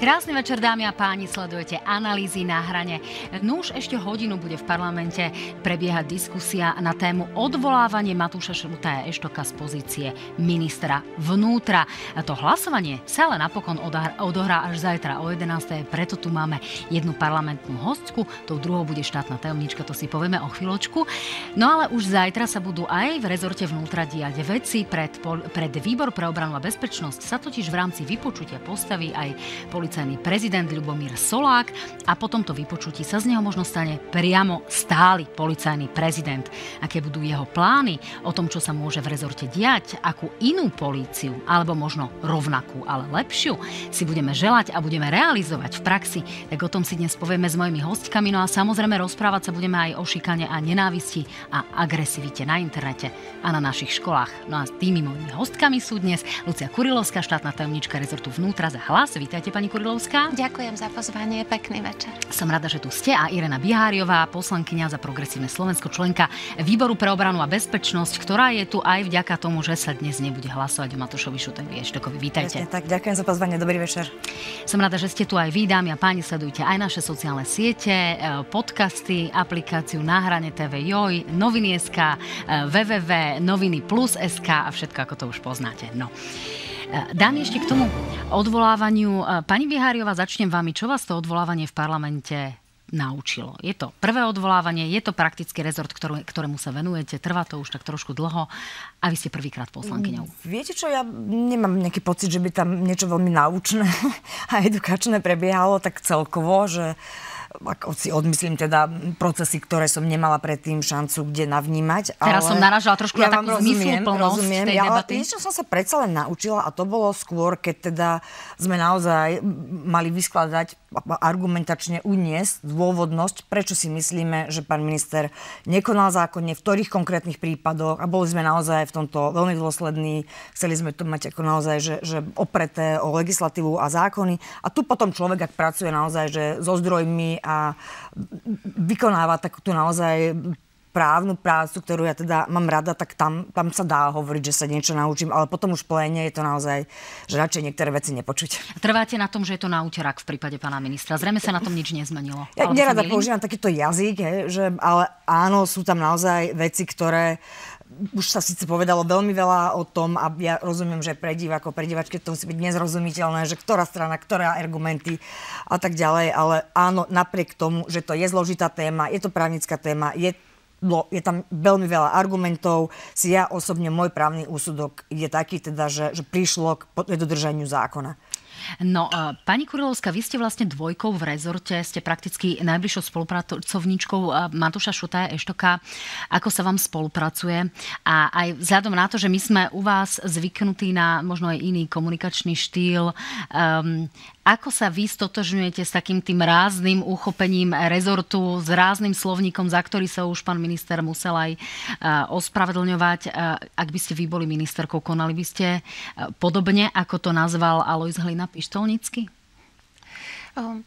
Krásny večer, dámy a páni, sledujete analýzy na hrane. No už ešte hodinu bude v parlamente prebiehať diskusia na tému odvolávanie Matúša Šrutaja Eštoka z pozície ministra vnútra. To hlasovanie sa ale napokon odohrá až zajtra o 11. Preto tu máme jednu parlamentnú hostku, tou druhou bude štátna tajomnička, to si povieme o chvíľočku. No ale už zajtra sa budú aj v rezorte vnútra diať veci. Pred, pred výbor pre obranu a bezpečnosť sa totiž v rámci vypočutia postaví aj policajný policajný prezident Ľubomír Solák a po tomto vypočutí sa z neho možno stane priamo stály policajný prezident. Aké budú jeho plány o tom, čo sa môže v rezorte diať, akú inú políciu, alebo možno rovnakú, ale lepšiu, si budeme želať a budeme realizovať v praxi, tak o tom si dnes povieme s mojimi hostkami. No a samozrejme rozprávať sa budeme aj o šikane a nenávisti a agresivite na internete a na našich školách. No a tými mojimi hostkami sú dnes Lucia Kurilovská, štátna tajomnička rezortu vnútra za hlas. Vítajte pani Kurilovská. Kurilovská. Ďakujem za pozvanie, pekný večer. Som rada, že tu ste a Irena Biháriová, poslankyňa za progresívne Slovensko, členka Výboru pre obranu a bezpečnosť, ktorá je tu aj vďaka tomu, že sa dnes nebude hlasovať o Matošovi Šutovi Eštokovi. Vítajte. Presne, tak, ďakujem za pozvanie, dobrý večer. Som rada, že ste tu aj vy, dámy a páni, sledujte aj naše sociálne siete, e, podcasty, aplikáciu Náhrane TV Joj, Noviny.sk, e, www, Noviny Plus SK a všetko, ako to už poznáte. No. Dám ešte k tomu odvolávaniu. Pani Biháriová, začnem vami. Čo vás to odvolávanie v parlamente naučilo? Je to prvé odvolávanie, je to praktický rezort, ktoré, ktorému sa venujete, trvá to už tak trošku dlho a vy ste prvýkrát poslankyňou. Mm, viete čo, ja nemám nejaký pocit, že by tam niečo veľmi naučné a edukačné prebiehalo tak celkovo, že uh, ako si odmyslím teda procesy, ktoré som nemala predtým šancu kde navnímať. Teraz ale som naražala trošku ja na takú rozumiem, rozumiem. tej ja, debaty. niečo som sa predsa len naučila a to bolo skôr, keď teda sme naozaj mali vyskladať argumentačne uniesť dôvodnosť, prečo si myslíme, že pán minister nekonal zákonne, v ktorých konkrétnych prípadoch a boli sme naozaj v tomto veľmi dôslední. Chceli sme to mať ako naozaj, že, že opreté o legislatívu a zákony. A tu potom človek, ak pracuje naozaj že so zdrojmi a vykonáva takúto naozaj právnu prácu, ktorú ja teda mám rada, tak tam, tam sa dá hovoriť, že sa niečo naučím, ale potom už pléne je to naozaj, že radšej niektoré veci nepočuť. Trváte na tom, že je to na úterak v prípade pána ministra. Zrejme sa na tom nič nezmenilo. Ja nerada používam takýto jazyk, he, že, ale áno, sú tam naozaj veci, ktoré už sa síce povedalo veľmi veľa o tom a ja rozumiem, že pre divákov, pre diváčky to musí byť nezrozumiteľné, že ktorá strana, ktoré argumenty a tak ďalej, ale áno, napriek tomu, že to je zložitá téma, je to právnická téma, je je tam veľmi veľa argumentov. Si ja osobne, môj právny úsudok je taký teda, že, že prišlo k dodržaniu zákona. No, pani Kurilovská, vy ste vlastne dvojkou v rezorte, ste prakticky najbližšou spolupracovníčkou uh, Matúša Šutaja Eštoka. Ako sa vám spolupracuje? A aj vzhľadom na to, že my sme u vás zvyknutí na možno aj iný komunikačný štýl, um, ako sa vy stotožňujete s takým tým rázným uchopením rezortu, s rázným slovníkom, za ktorý sa už pán minister musel aj ospravedlňovať? Ak by ste vy boli ministerkou, konali by ste podobne, ako to nazval Alois Hlina Pištolnický? Um,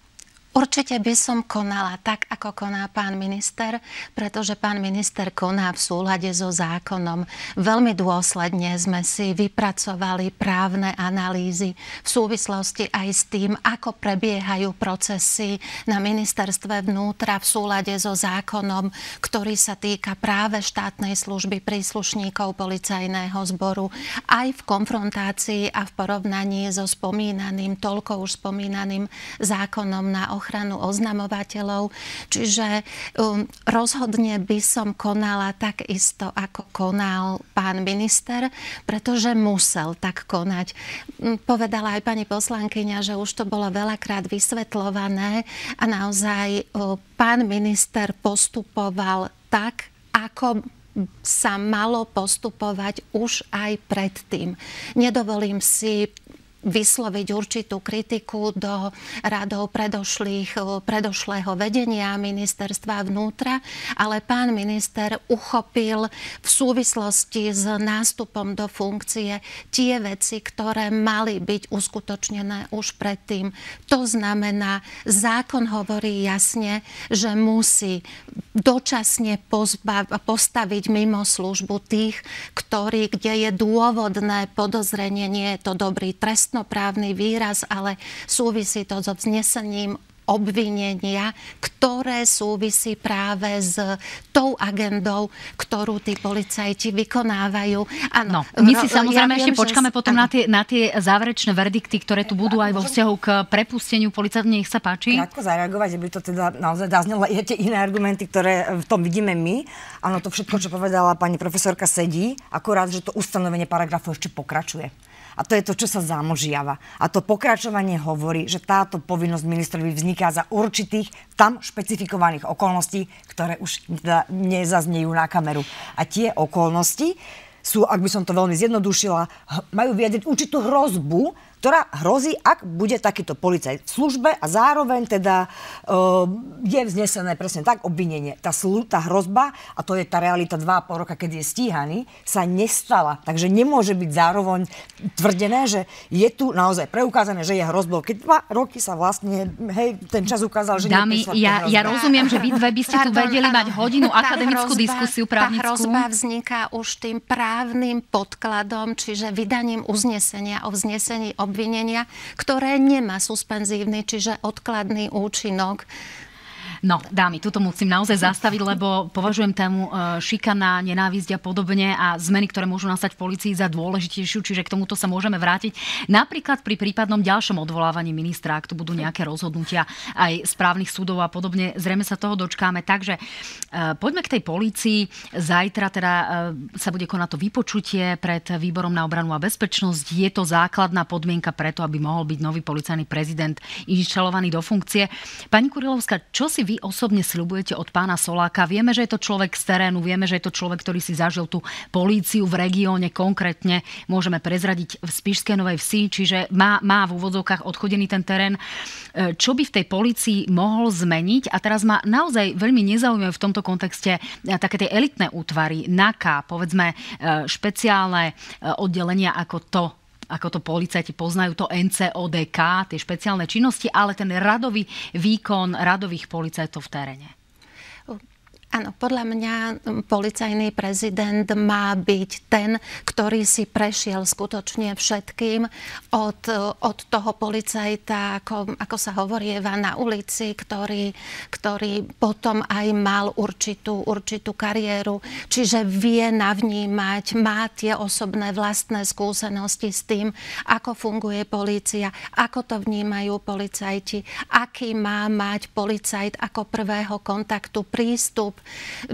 Určite by som konala tak, ako koná pán minister, pretože pán minister koná v súlade so zákonom. Veľmi dôsledne sme si vypracovali právne analýzy v súvislosti aj s tým, ako prebiehajú procesy na ministerstve vnútra v súlade so zákonom, ktorý sa týka práve štátnej služby príslušníkov policajného zboru, aj v konfrontácii a v porovnaní so spomínaným, toľko už spomínaným zákonom na ochranu ochranu oznamovateľov. Čiže um, rozhodne by som konala tak isto, ako konal pán minister, pretože musel tak konať. Um, povedala aj pani poslankyňa, že už to bolo veľakrát vysvetľované a naozaj um, pán minister postupoval tak, ako sa malo postupovať už aj predtým. Nedovolím si vysloviť určitú kritiku do radov predošlých, predošlého vedenia ministerstva vnútra, ale pán minister uchopil v súvislosti s nástupom do funkcie tie veci, ktoré mali byť uskutočnené už predtým. To znamená, zákon hovorí jasne, že musí dočasne pozbav, postaviť mimo službu tých, ktorí, kde je dôvodné podozrenie, nie je to dobrý trest trestnoprávny výraz, ale súvisí to so vznesením obvinenia, ktoré súvisí práve s tou agendou, ktorú tí policajti vykonávajú. Áno, no, my si samozrejme ja ešte viem, počkáme že... potom na tie, na tie záverečné verdikty, ktoré tu budú aj vo vzťahu k prepusteniu policajtov. Nech sa páči. Krátko zareagovať, aby to teda naozaj zaznelo je tie iné argumenty, ktoré v tom vidíme my. Áno, to všetko, čo povedala pani profesorka, sedí. Akorát, že to ustanovenie paragrafu ešte pokračuje. A to je to, čo sa zamožiava. A to pokračovanie hovorí, že táto povinnosť ministrovi vzniká za určitých tam špecifikovaných okolností, ktoré už nezaznejú na kameru. A tie okolnosti sú, ak by som to veľmi zjednodušila, majú vyjadriť určitú hrozbu, ktorá hrozí, ak bude takýto policajt v službe a zároveň teda uh, je vznesené presne tak obvinenie. Tá, slu, tá hrozba, a to je tá realita 2,5 roka, keď je stíhaný, sa nestala. Takže nemôže byť zároveň tvrdené, že je tu naozaj preukázané, že je hrozbou. Keď dva roky sa vlastne, hej, ten čas ukázal, že Dámy, ja, ja rozumiem, že vy dve by ste Pardon, tu vedeli áno, mať hodinu akademickú hrozba, diskusiu právnickú. Tá hrozba vzniká už tým právnym podkladom, čiže vydaním uznesenia o vznesení ob obvinenia, ktoré nemá suspenzívny, čiže odkladný účinok. No, dámy, tuto musím naozaj zastaviť, lebo považujem tému e, šikana, nenávisť a podobne a zmeny, ktoré môžu nastať v policii za dôležitejšiu, čiže k tomuto sa môžeme vrátiť. Napríklad pri prípadnom ďalšom odvolávaní ministra, ak tu budú nejaké rozhodnutia aj správnych súdov a podobne, zrejme sa toho dočkáme. Takže e, poďme k tej policii. Zajtra teda e, sa bude konať to vypočutie pred výborom na obranu a bezpečnosť. Je to základná podmienka preto, aby mohol byť nový policajný prezident inštalovaný do funkcie. Pani Kurilovská, čo si vy vy osobne sľubujete od pána Soláka? Vieme, že je to človek z terénu, vieme, že je to človek, ktorý si zažil tú políciu v regióne konkrétne, môžeme prezradiť v Spišskej Novej Vsi, čiže má, má v úvodzovkách odchodený ten terén. E, čo by v tej policii mohol zmeniť? A teraz ma naozaj veľmi nezaujímajú v tomto kontexte e, také tie elitné útvary, NAKA, povedzme e, špeciálne oddelenia ako to ako to policajti poznajú, to NCODK, tie špeciálne činnosti, ale ten radový výkon radových policajtov v teréne. Áno, podľa mňa policajný prezident má byť ten, ktorý si prešiel skutočne všetkým od, od toho policajta, ako, ako sa hovorieva na ulici, ktorý, ktorý potom aj mal určitú, určitú kariéru, čiže vie navnímať, má tie osobné vlastné skúsenosti s tým, ako funguje polícia, ako to vnímajú policajti, aký má mať policajt ako prvého kontaktu prístup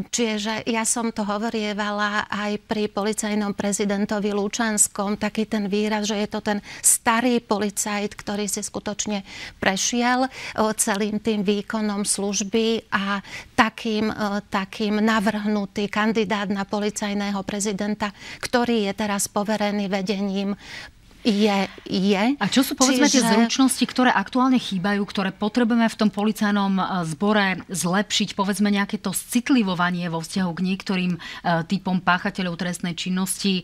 Čiže ja som to hovorievala aj pri policajnom prezidentovi Lučanskom, taký ten výraz, že je to ten starý policajt, ktorý si skutočne prešiel celým tým výkonom služby a takým, takým navrhnutý kandidát na policajného prezidenta, ktorý je teraz poverený vedením je, je. A čo sú povedzme Čiže... tie zručnosti, ktoré aktuálne chýbajú, ktoré potrebujeme v tom policajnom e, zbore zlepšiť, povedzme nejaké to citlivovanie vo vzťahu k niektorým e, typom páchateľov trestnej činnosti, e,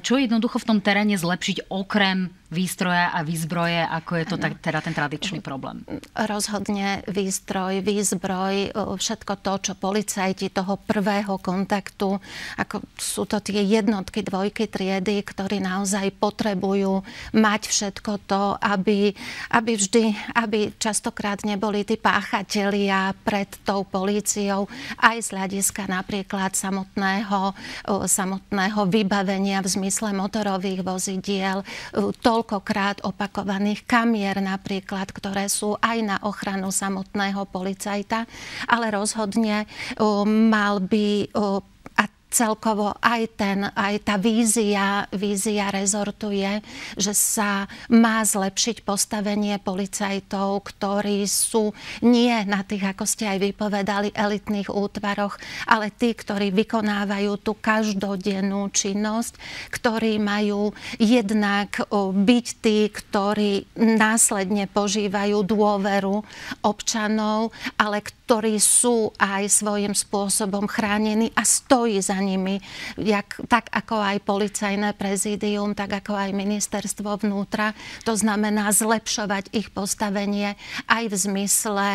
čo jednoducho v tom teréne zlepšiť okrem výstroja a výzbroje, ako je to tak, teda ten tradičný problém? Rozhodne výstroj, výzbroj, všetko to, čo policajti toho prvého kontaktu, ako sú to tie jednotky, dvojky, triedy, ktorí naozaj potrebujú mať všetko to, aby, aby vždy, aby častokrát neboli tí páchatelia pred tou políciou, aj z hľadiska napríklad samotného, samotného vybavenia v zmysle motorových vozidiel, toľko niekoľkokrát opakovaných kamier napríklad, ktoré sú aj na ochranu samotného policajta, ale rozhodne mal by celkovo aj, ten, aj tá vízia, vízia rezortu je, že sa má zlepšiť postavenie policajtov, ktorí sú nie na tých, ako ste aj vypovedali, elitných útvaroch, ale tí, ktorí vykonávajú tú každodennú činnosť, ktorí majú jednak byť tí, ktorí následne požívajú dôveru občanov, ale ktorí ktorí sú aj svojím spôsobom chránení a stojí za nimi, jak, tak ako aj policajné prezídium, tak ako aj ministerstvo vnútra. To znamená zlepšovať ich postavenie aj v zmysle,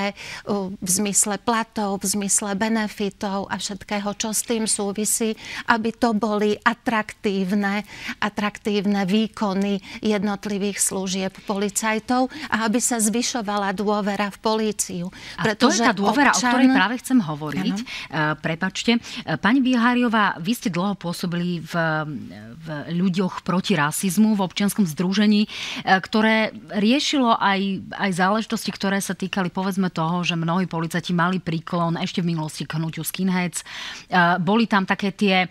v zmysle platov, v zmysle benefitov a všetkého, čo s tým súvisí, aby to boli atraktívne, atraktívne výkony jednotlivých služieb policajtov a aby sa zvyšovala dôvera v políciu. A to je tá dôvera, občan... o ktorej práve chcem hovoriť. Uh, prepačte. Uh, pani Biháriová, vy ste dlho pôsobili v, v ľuďoch proti rasizmu, v občianskom združení, uh, ktoré riešilo aj, aj záležitosti, ktoré sa týkali povedzme toho, že mnohí policajti mali príklon ešte v minulosti k hnutiu skinheads. Boli tam také tie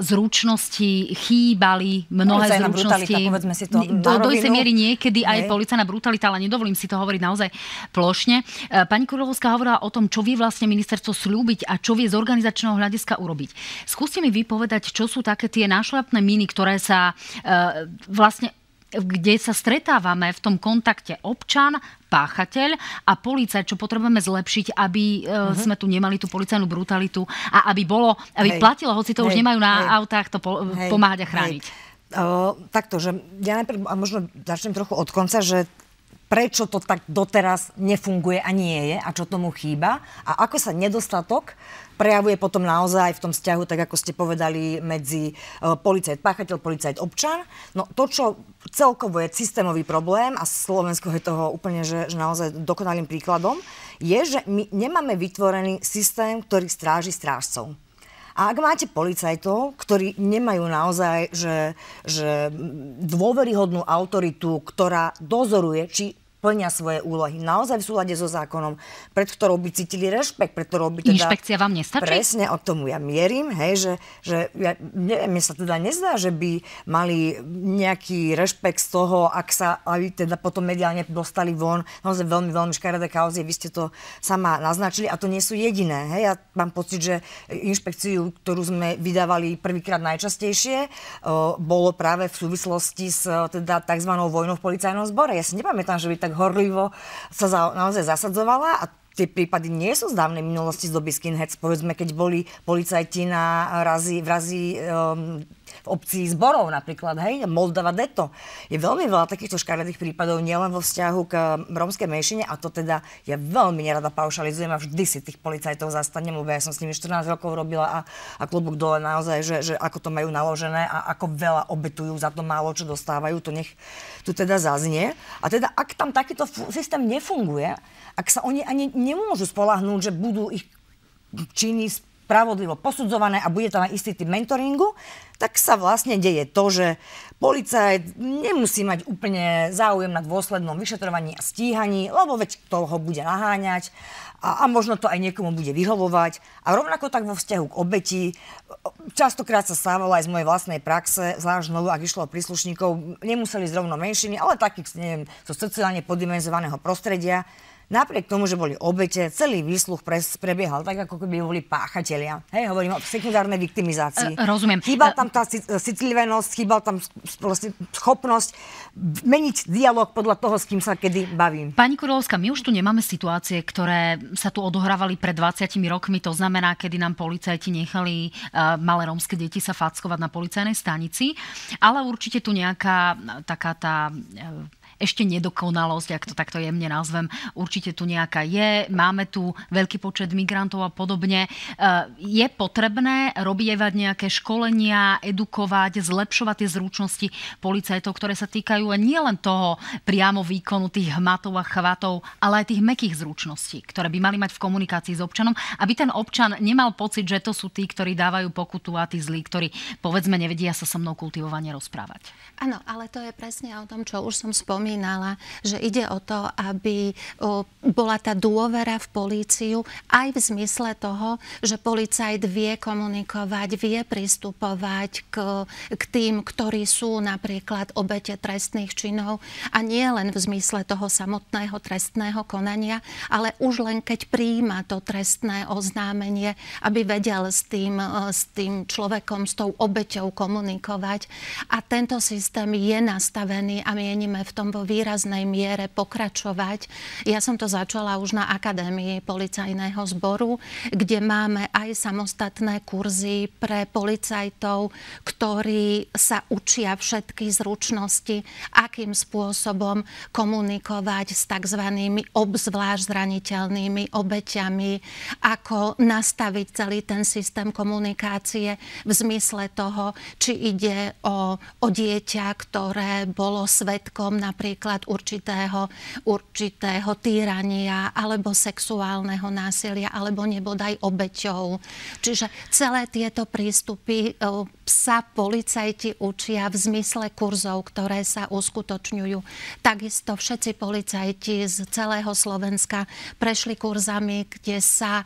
zručnosti, chýbali mnohé zručnosti. Brutalita, si to do, do istej miery niekedy aj policajná brutalita, ale nedovolím si to hovoriť naozaj plošne. Pani Kurilovská hovorila o tom, čo vie vlastne ministerstvo slúbiť a čo vie z organizačného hľadiska urobiť. Skúste mi vypovedať, čo sú také tie nášlapné miny, ktoré sa e, vlastne kde sa stretávame v tom kontakte občan, páchateľ a policajt, čo potrebujeme zlepšiť, aby uh-huh. sme tu nemali tú policajnú brutalitu a aby bolo, aby hej, platilo, hoci to hej, už nemajú na hej, autách, to po, hej, pomáhať a chrániť. Hej. Uh, takto, že ja najprv, a možno začnem trochu od konca, že prečo to tak doteraz nefunguje a nie je a čo tomu chýba a ako sa nedostatok prejavuje potom naozaj v tom vzťahu, tak ako ste povedali, medzi uh, policajt páchateľ, policajt občan. No to, čo celkovo je systémový problém a Slovensko je toho úplne, že, že naozaj dokonalým príkladom, je, že my nemáme vytvorený systém, ktorý stráži strážcov. A ak máte policajtov, ktorí nemajú naozaj že, že dôveryhodnú autoritu, ktorá dozoruje, či plnia svoje úlohy naozaj v súlade so zákonom, pred ktorou by cítili rešpekt, pred ktorou by teda... Inšpekcia vám nestačí? Presne o tomu ja mierim, hej, že, že ja, neviem, mne sa teda nezdá, že by mali nejaký rešpekt z toho, ak sa aj teda potom mediálne dostali von, naozaj veľmi, veľmi škaredé kauzy, vy ste to sama naznačili a to nie sú jediné. Hej. Ja mám pocit, že inšpekciu, ktorú sme vydávali prvýkrát najčastejšie, o, bolo práve v súvislosti s teda tzv. vojnou v policajnom zbore. Ja si nepamätám, že by tak horlivo sa za, naozaj zasadzovala a tie prípady nie sú z dávnej minulosti z doby skinheads. Povedzme, keď boli policajti na razi, v razi um, v obci zborov napríklad, hej, Moldava Deto. Je veľmi veľa takýchto škaredých prípadov, nielen vo vzťahu k rómskej menšine a to teda ja veľmi nerada paušalizujem a vždy si tých policajtov zastanem, lebo ja som s nimi 14 rokov robila a, a klubok dole naozaj, že, že ako to majú naložené a ako veľa obetujú za to málo, čo dostávajú, to nech tu teda zaznie. A teda ak tam takýto systém nefunguje, ak sa oni ani nemôžu spolahnúť, že budú ich činy spravodlivo posudzované a bude tam aj istý typ mentoringu, tak sa vlastne deje to, že policajt nemusí mať úplne záujem na dôslednom vyšetrovaní a stíhaní, lebo veď to ho bude naháňať a, a možno to aj niekomu bude vyhovovať. A rovnako tak vo vzťahu k obeti, častokrát sa stávalo aj z mojej vlastnej praxe, zvlášť znovu, ak išlo o príslušníkov, nemuseli zrovna menšiny, ale takých, neviem, zo sociálne poddimenzovaného prostredia, Napriek tomu, že boli obete, celý výsluch prebiehal tak, ako keby boli páchatelia. Hej, hovorím o sekundárnej viktimizácii. Uh, rozumiem. Chýbal tam tá citlivenosť, chýbal tam vlastne schopnosť meniť dialog podľa toho, s kým sa kedy bavím. Pani Kurilovská, my už tu nemáme situácie, ktoré sa tu odohrávali pred 20 rokmi. To znamená, kedy nám policajti nechali uh, malé rómske deti sa fackovať na policajnej stanici. Ale určite tu nejaká taká tá uh, ešte nedokonalosť, ak to takto jemne nazvem, určite tu nejaká je. Máme tu veľký počet migrantov a podobne. E, je potrebné robievať nejaké školenia, edukovať, zlepšovať tie zručnosti policajtov, ktoré sa týkajú nielen toho priamo výkonu tých hmatov a chvatov, ale aj tých mekých zručností, ktoré by mali mať v komunikácii s občanom, aby ten občan nemal pocit, že to sú tí, ktorí dávajú pokutu a tí zlí, ktorí povedzme nevedia sa so mnou kultivovane rozprávať. Áno, ale to je presne o tom, čo už som spomínala spomínala, že ide o to, aby bola tá dôvera v políciu aj v zmysle toho, že policajt vie komunikovať, vie pristupovať k, k tým, ktorí sú napríklad obete trestných činov a nie len v zmysle toho samotného trestného konania, ale už len keď príjma to trestné oznámenie, aby vedel s tým, s tým človekom, s tou obeťou komunikovať. A tento systém je nastavený a mienime v tom vo výraznej miere pokračovať. Ja som to začala už na Akadémii policajného zboru, kde máme aj samostatné kurzy pre policajtov, ktorí sa učia všetky zručnosti, akým spôsobom komunikovať s tzv. obzvlášť zraniteľnými obeťami, ako nastaviť celý ten systém komunikácie v zmysle toho, či ide o, o dieťa, ktoré bolo svetkom napríklad určitého, určitého týrania alebo sexuálneho násilia, alebo nebodaj obeťou. Čiže celé tieto prístupy sa policajti učia v zmysle kurzov, ktoré sa uskutočňujú. Takisto všetci policajti z celého Slovenska prešli kurzami, kde sa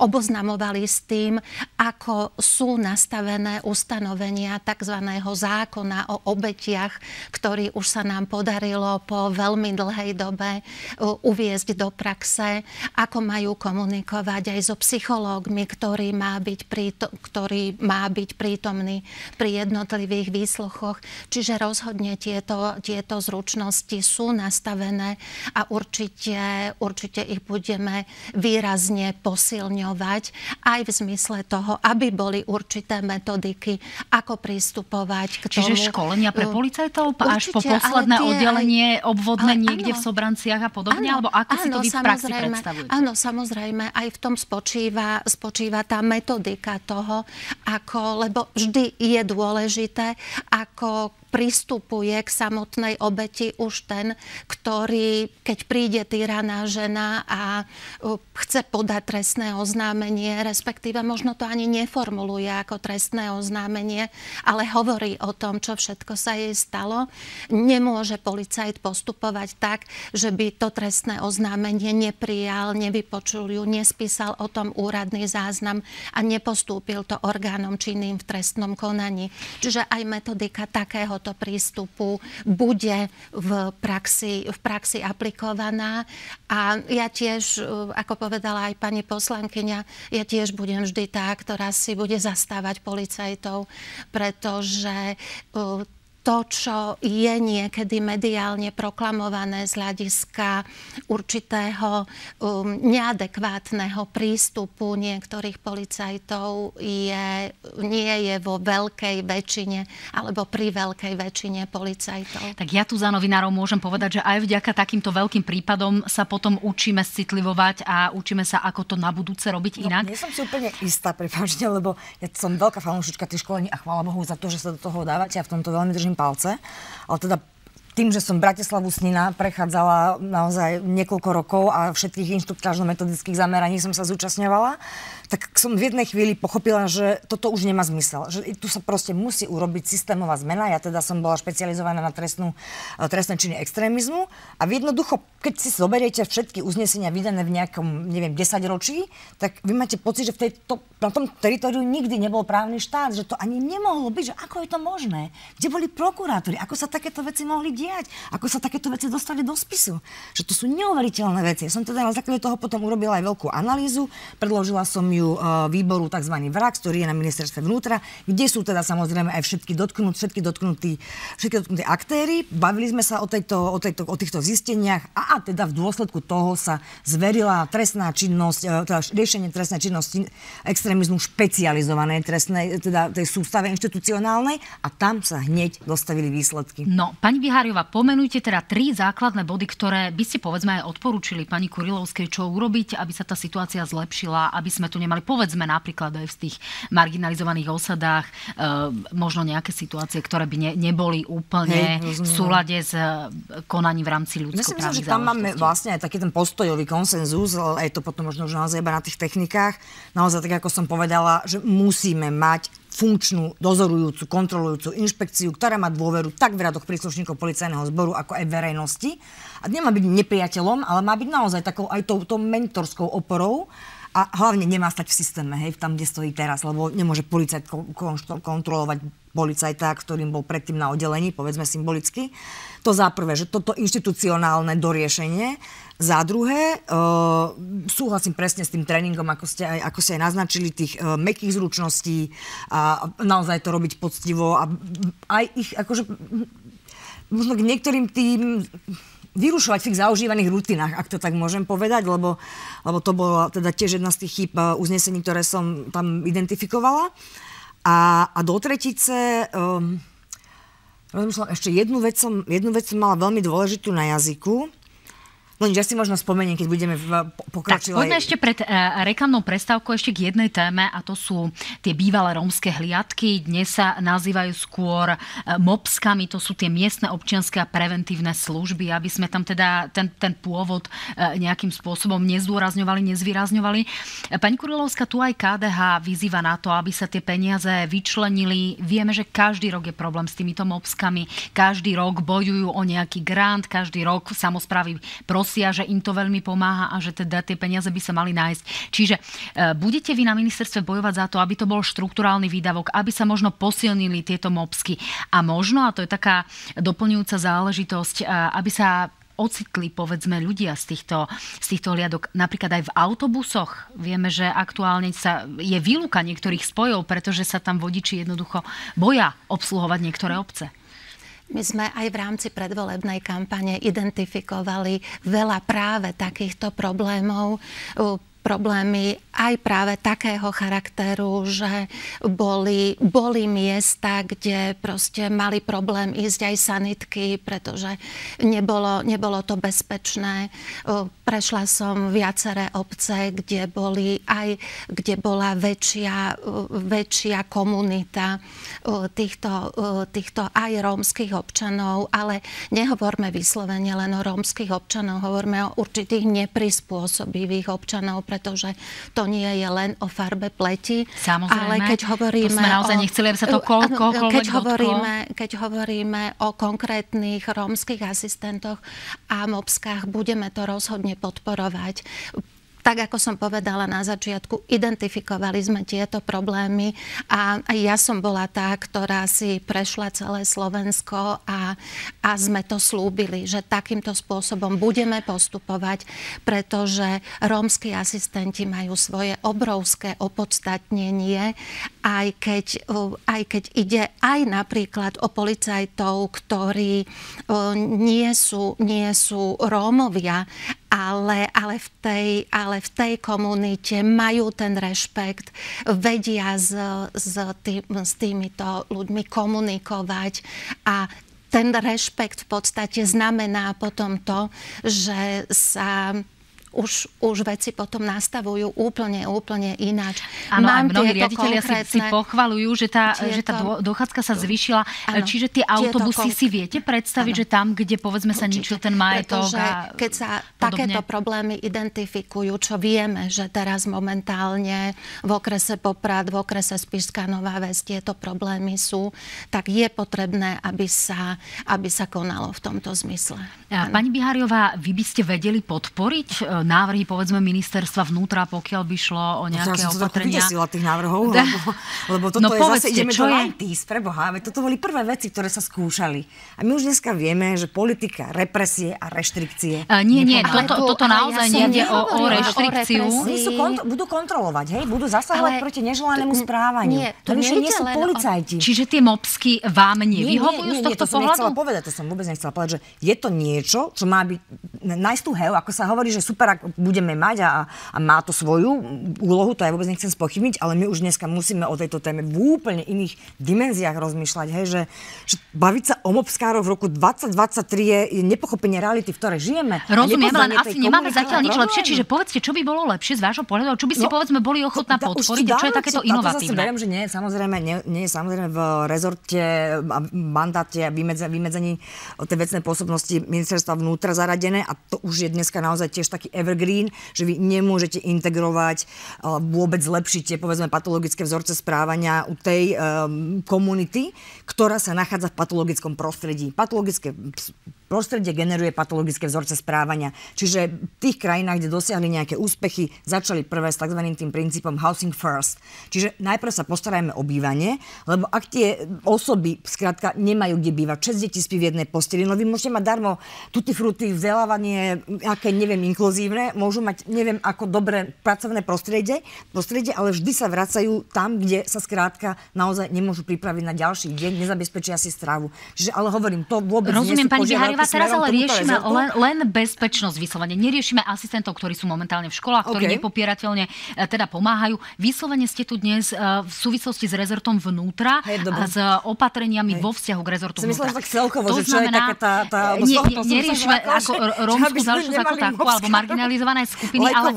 oboznamovali s tým, ako sú nastavené ustanovenia tzv. zákona o obetiach, ktorý už sa nám podarilo po veľmi dlhej dobe uviezť do praxe, ako majú komunikovať aj so psychológmi, ktorý má byť, príto, ktorý má byť prítom prítomní pri jednotlivých výsluchoch. Čiže rozhodne tieto, tieto zručnosti sú nastavené a určite, určite ich budeme výrazne posilňovať aj v zmysle toho, aby boli určité metodiky, ako pristupovať k tomu. Čiže školenia pre policajtov určite, až po posledné tie, oddelenie obvodné ale, niekde áno, v Sobranciach a podobne? Áno, alebo ako áno, si to vy v praxi predstavujete? Áno, samozrejme, aj v tom spočíva, spočíva tá metodika toho, ako, lebo vždy je dôležité, ako pristupuje k samotnej obeti už ten, ktorý, keď príde týraná žena a chce podať trestné oznámenie, respektíve možno to ani neformuluje ako trestné oznámenie, ale hovorí o tom, čo všetko sa jej stalo, nemôže policajt postupovať tak, že by to trestné oznámenie neprijal, nevypočul ju, nespísal o tom úradný záznam a nepostúpil to orgánom činným v trestnom konaní. Čiže aj metodika takého takéhoto prístupu bude v praxi, v praxi aplikovaná. A ja tiež, ako povedala aj pani poslankyňa, ja tiež budem vždy tá, ktorá si bude zastávať policajtov, pretože to, čo je niekedy mediálne proklamované z hľadiska určitého um, neadekvátneho prístupu niektorých policajtov, je, nie je vo veľkej väčšine alebo pri veľkej väčšine policajtov. Tak ja tu za novinárov môžem povedať, že aj vďaka takýmto veľkým prípadom sa potom učíme citlivovať a učíme sa, ako to na budúce robiť no, inak. Nie som si úplne istá, prepáčte, lebo ja som veľká fanúšička tých školení a chvála Bohu za to, že sa do toho dávate a v tomto veľmi držím palce. Ale teda tým, že som Bratislavu Snina prechádzala naozaj niekoľko rokov a všetkých inštruktážno-metodických zameraní som sa zúčastňovala, tak som v jednej chvíli pochopila, že toto už nemá zmysel. Že tu sa proste musí urobiť systémová zmena. Ja teda som bola špecializovaná na trestnú, e, trestné činy extrémizmu a v jednoducho, keď si zoberiete všetky uznesenia vydané v nejakom, neviem, 10 ročí, tak vy máte pocit, že v tejto, na tom teritoriu nikdy nebol právny štát, že to ani nemohlo byť, že ako je to možné? Kde boli prokurátori? Ako sa takéto veci mohli diať? Ako sa takéto veci dostali do spisu? Že to sú neuveriteľné veci. Ja som teda na základe toho potom urobila aj veľkú analýzu, predložila som ju e, výboru tzv. VRAX, ktorý je na ministerstve vnútra, kde sú teda samozrejme aj všetky dotknutí, všetky dotknutí, všetky dotknutí aktéry. Bavili sme sa o, tejto, o, tejto, o týchto zisteniach a, a teda v dôsledku toho sa zverila trestná činnosť, e, teda riešenie trestnej činnosti extrémizmu špecializovanej trestnej, teda tej sústave inštitucionálnej a tam sa hneď dostavili výsledky. No, pani Biháriová, pomenujte teda tri základné body, ktoré by ste povedzme aj odporúčili pani Kurilovskej, čo urobiť, aby sa tá situácia zlepšila, aby sme tu nemali povedzme napríklad aj v tých marginalizovaných osadách e, možno nejaké situácie, ktoré by ne, neboli úplne Hej, v súlade s e, konaním v rámci ľudskoprávnych Myslím, že tam máme vlastne aj taký ten postojový konsenzus, ale je to potom možno už naozaj iba na tých technikách. Naozaj, tak ako som povedala, že musíme mať funkčnú, dozorujúcu, kontrolujúcu inšpekciu, ktorá má dôveru tak v radoch príslušníkov policajného zboru, ako aj verejnosti. A nemá byť nepriateľom, ale má byť naozaj takou aj tou, tou mentorskou oporou, a hlavne nemá stať v systéme, hej, tam, kde stojí teraz, lebo nemôže policajt kontrolovať policajta, ktorým bol predtým na oddelení, povedzme symbolicky. To za prvé, že toto inštitucionálne doriešenie. Za druhé, uh, súhlasím presne s tým tréningom, ako ste aj, ako ste aj naznačili, tých uh, mekých zručností a naozaj to robiť poctivo a aj ich akože možno k niektorým tým vyrušovať v tých zaužívaných rutinách, ak to tak môžem povedať, lebo, lebo to bola teda tiež jedna z tých chýb uh, uznesení, ktoré som tam identifikovala. A, a do tretice um, rozmýšľam, ešte jednu vec, som, jednu vec som mala veľmi dôležitú na jazyku. Ja si možno spomeniem, keď budeme pokračovať. Tak, poďme ešte pred uh, reklamnou prestávkou ešte k jednej téme a to sú tie bývalé rómske hliadky. Dnes sa nazývajú skôr uh, MOPSkami, to sú tie miestne občianske a preventívne služby, aby sme tam teda ten, ten pôvod uh, nejakým spôsobom nezdôrazňovali, nezvýrazňovali. Pani Kurilovská, tu aj KDH vyzýva na to, aby sa tie peniaze vyčlenili. Vieme, že každý rok je problém s týmito MOPSkami. Každý rok bojujú o nejaký grant, každý rok samozprávy prosím prosia, že im to veľmi pomáha a že teda tie peniaze by sa mali nájsť. Čiže e, budete vy na ministerstve bojovať za to, aby to bol štruktúrálny výdavok, aby sa možno posilnili tieto mopsky a možno, a to je taká doplňujúca záležitosť, e, aby sa ocitli, povedzme, ľudia z týchto, z týchto hliadok, napríklad aj v autobusoch. Vieme, že aktuálne sa je výluka niektorých spojov, pretože sa tam vodiči jednoducho boja obsluhovať niektoré obce. My sme aj v rámci predvolebnej kampane identifikovali veľa práve takýchto problémov problémy aj práve takého charakteru, že boli, boli miesta, kde proste mali problém ísť aj sanitky, pretože nebolo, nebolo to bezpečné. Prešla som viaceré obce, kde, boli aj, kde bola väčšia, väčšia komunita týchto, týchto aj rómskych občanov, ale nehovorme vyslovene len o rómskych občanov, hovoríme o určitých neprispôsobivých občanov, pretože to nie je len o farbe pleti. Samozrejme, ale keď hovoríme to sme naozaj o, nechceli, aby sa to koľko, keď hovoríme, keď hovoríme o konkrétnych rómskych asistentoch a mobskách, budeme to rozhodne podporovať tak ako som povedala na začiatku, identifikovali sme tieto problémy a ja som bola tá, ktorá si prešla celé Slovensko a, a sme to slúbili, že takýmto spôsobom budeme postupovať, pretože rómsky asistenti majú svoje obrovské opodstatnenie, aj keď, aj keď ide aj napríklad o policajtov, ktorí nie sú, nie sú Rómovia, ale, ale, v tej, ale v tej komunite majú ten rešpekt, vedia s, s, tým, s týmito ľuďmi komunikovať a ten rešpekt v podstate znamená potom to, že sa už, už veci potom nastavujú úplne, úplne ináč. Áno, aj mnohí riaditeľia si, si pochvalujú, že tá, tieto... že tá dochádzka sa zvýšila. Ano, Čiže tie autobusy si viete predstaviť, ano. že tam, kde povedzme sa ničil ten majetok a keď sa podobne. takéto problémy identifikujú, čo vieme, že teraz momentálne v okrese Poprad, v okrese Spišská Nová Ves tieto problémy sú, tak je potrebné, aby sa, aby sa konalo v tomto zmysle. Pani Bihariová, vy by ste vedeli podporiť návrhy, povedzme, ministerstva vnútra, pokiaľ by šlo o no nejaké no, opatrenia. Ja som tých návrhov, lebo, lebo toto no, je povedzte, zase, ideme čo do je? 90s, preboha, toto boli prvé veci, ktoré sa skúšali. A my už dneska vieme, že politika, represie a reštrikcie... Uh, nie, nie, toto, toto naozaj ja nejde o, o reštrikciu. Oni sú kont- budú kontrolovať, hej, budú zasahovať Ale proti neželanému správaniu. Nie, to, to nie, nie sú policajti. O... Čiže tie mopsky vám nevyhovujú nie, nie, nie, z tohto nie, to? Som povedať, to som vôbec nechcela povedať, že je to niečo, čo má byť nice to have, ako sa hovorí, že super super budeme mať a, a má to svoju úlohu, to ja vôbec nechcem spochybniť, ale my už dneska musíme o tejto téme v úplne iných dimenziách rozmýšľať, hej, že, že baviť sa o mobskároch v roku 2023 je, je nepochopenie reality, v ktorej žijeme. Rozumiem, len asi nemáme zatiaľ nič lepšie, čiže povedzte, čo by bolo lepšie z vášho pohľadu, čo by ste no, povedzme boli ochotná to, podporiť, čo je takéto inovatívne. Ja že nie, samozrejme, nie, nie je samozrejme v rezorte a mandáte a vymedze, vymedzení tej vecnej pôsobnosti ministerstva vnútra zaradené a to už je dneska naozaj tiež taký evergreen, že vy nemôžete integrovať, vôbec zlepšiť tie povedzme patologické vzorce správania u tej um, komunity, ktorá sa nachádza v patologickom prostredí. Patologické prostredie generuje patologické vzorce správania. Čiže v tých krajinách, kde dosiahli nejaké úspechy, začali prvé s tzv. tým princípom housing first. Čiže najprv sa postarajme o bývanie, lebo ak tie osoby skrátka nemajú kde bývať, 6 detí spí v jednej posteli, no vy môžete mať darmo tutti fruty, vzdelávanie, aké neviem, inkluzívne, môžu mať neviem ako dobré pracovné prostredie, prostredie, ale vždy sa vracajú tam, kde sa skrátka naozaj nemôžu pripraviť na ďalší deň, nezabezpečia si stravu. Čiže ale hovorím, to vôbec Rozumiem, nie sú pani Bihariová, teraz ale riešime rezortu. len, len bezpečnosť vyslovene. Neriešime asistentov, ktorí sú momentálne v školách, ktorí OK. nepopierateľne e, teda pomáhajú. Vyslovene ste tu dnes e, v súvislosti s rezortom vnútra Hej, a s opatreniami vo vzťahu k rezortu vnútra. že tak celkovo, To že čo je taká tá- tá- e, nie, nie, neriešime ako rómsku záležitosť ako takú, alebo marginalizované skupiny, ale,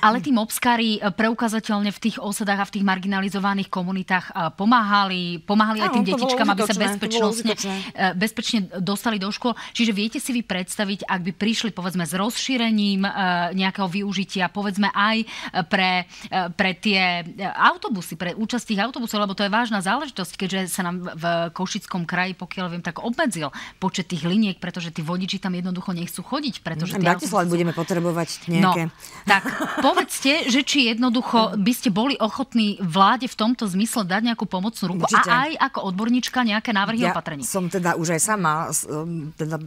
ale tí mobskári e, preukázateľne v tých osadách a v tých marginalizovaných komunitách e, pomáhali, pomáhali aj tým detičkám, aby sa bezpečnostne, e, bezpečne dostali do škôl. Čiže viete si vy predstaviť, ak by prišli povedzme s rozšírením e, nejakého využitia, povedzme aj e, pre, e, pre tie autobusy, pre účasť tých autobusov, lebo to je vážna záležitosť, keďže sa nám v Košickom kraji, pokiaľ viem, tak obmedzil počet tých liniek, pretože tí vodiči tam jednoducho nechcú chodiť, pretože V tie Bratislave autobusy sú- budeme potrebovať No, nejaké... tak povedzte, že či jednoducho by ste boli ochotní vláde v tomto zmysle dať nejakú pomocnú ruku Určite. a aj ako odborníčka nejaké návrhy Ja opatrení. som teda už aj sama um, teda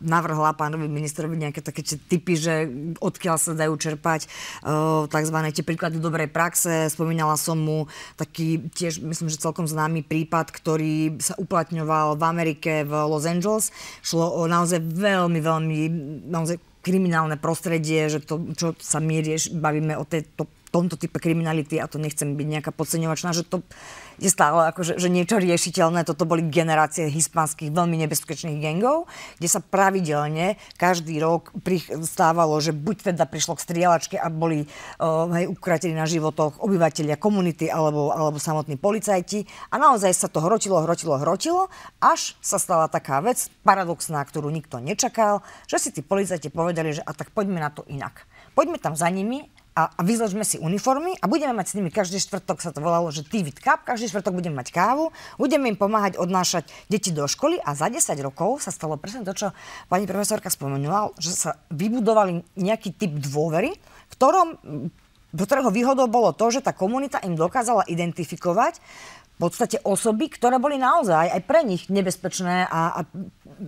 navrhla pánovi ministrovi nejaké také typy, že odkiaľ sa dajú čerpať uh, tzv. tie príklady dobrej praxe. Spomínala som mu taký tiež, myslím, že celkom známy prípad, ktorý sa uplatňoval v Amerike, v Los Angeles. Šlo o naozaj veľmi, veľmi naozaj kriminálne prostredie, že to, čo sa my rieš, bavíme o tejto tomto type kriminality, a to nechcem byť nejaká podceňovačná, že to je stále akože, že niečo riešiteľné. Toto boli generácie hispánskych veľmi nebezpečných gangov, kde sa pravidelne každý rok stávalo, že buď teda prišlo k strieľačke a boli uh, hej, ukratení na životoch obyvateľia komunity alebo, alebo samotní policajti. A naozaj sa to hrotilo, hrotilo, hrotilo, až sa stala taká vec, paradoxná, ktorú nikto nečakal, že si tí policajti povedali, že a tak poďme na to inak. Poďme tam za nimi a, a vyzložme si uniformy a budeme mať s nimi každý štvrtok, sa to volalo, že Tivit Cup, každý štvrtok budeme mať kávu, budeme im pomáhať odnášať deti do školy a za 10 rokov sa stalo presne to, čo pani profesorka spomenula, že sa vybudovali nejaký typ dôvery, ktorom, ktorého výhodou bolo to, že tá komunita im dokázala identifikovať podstate osoby, ktoré boli naozaj aj pre nich nebezpečné a, a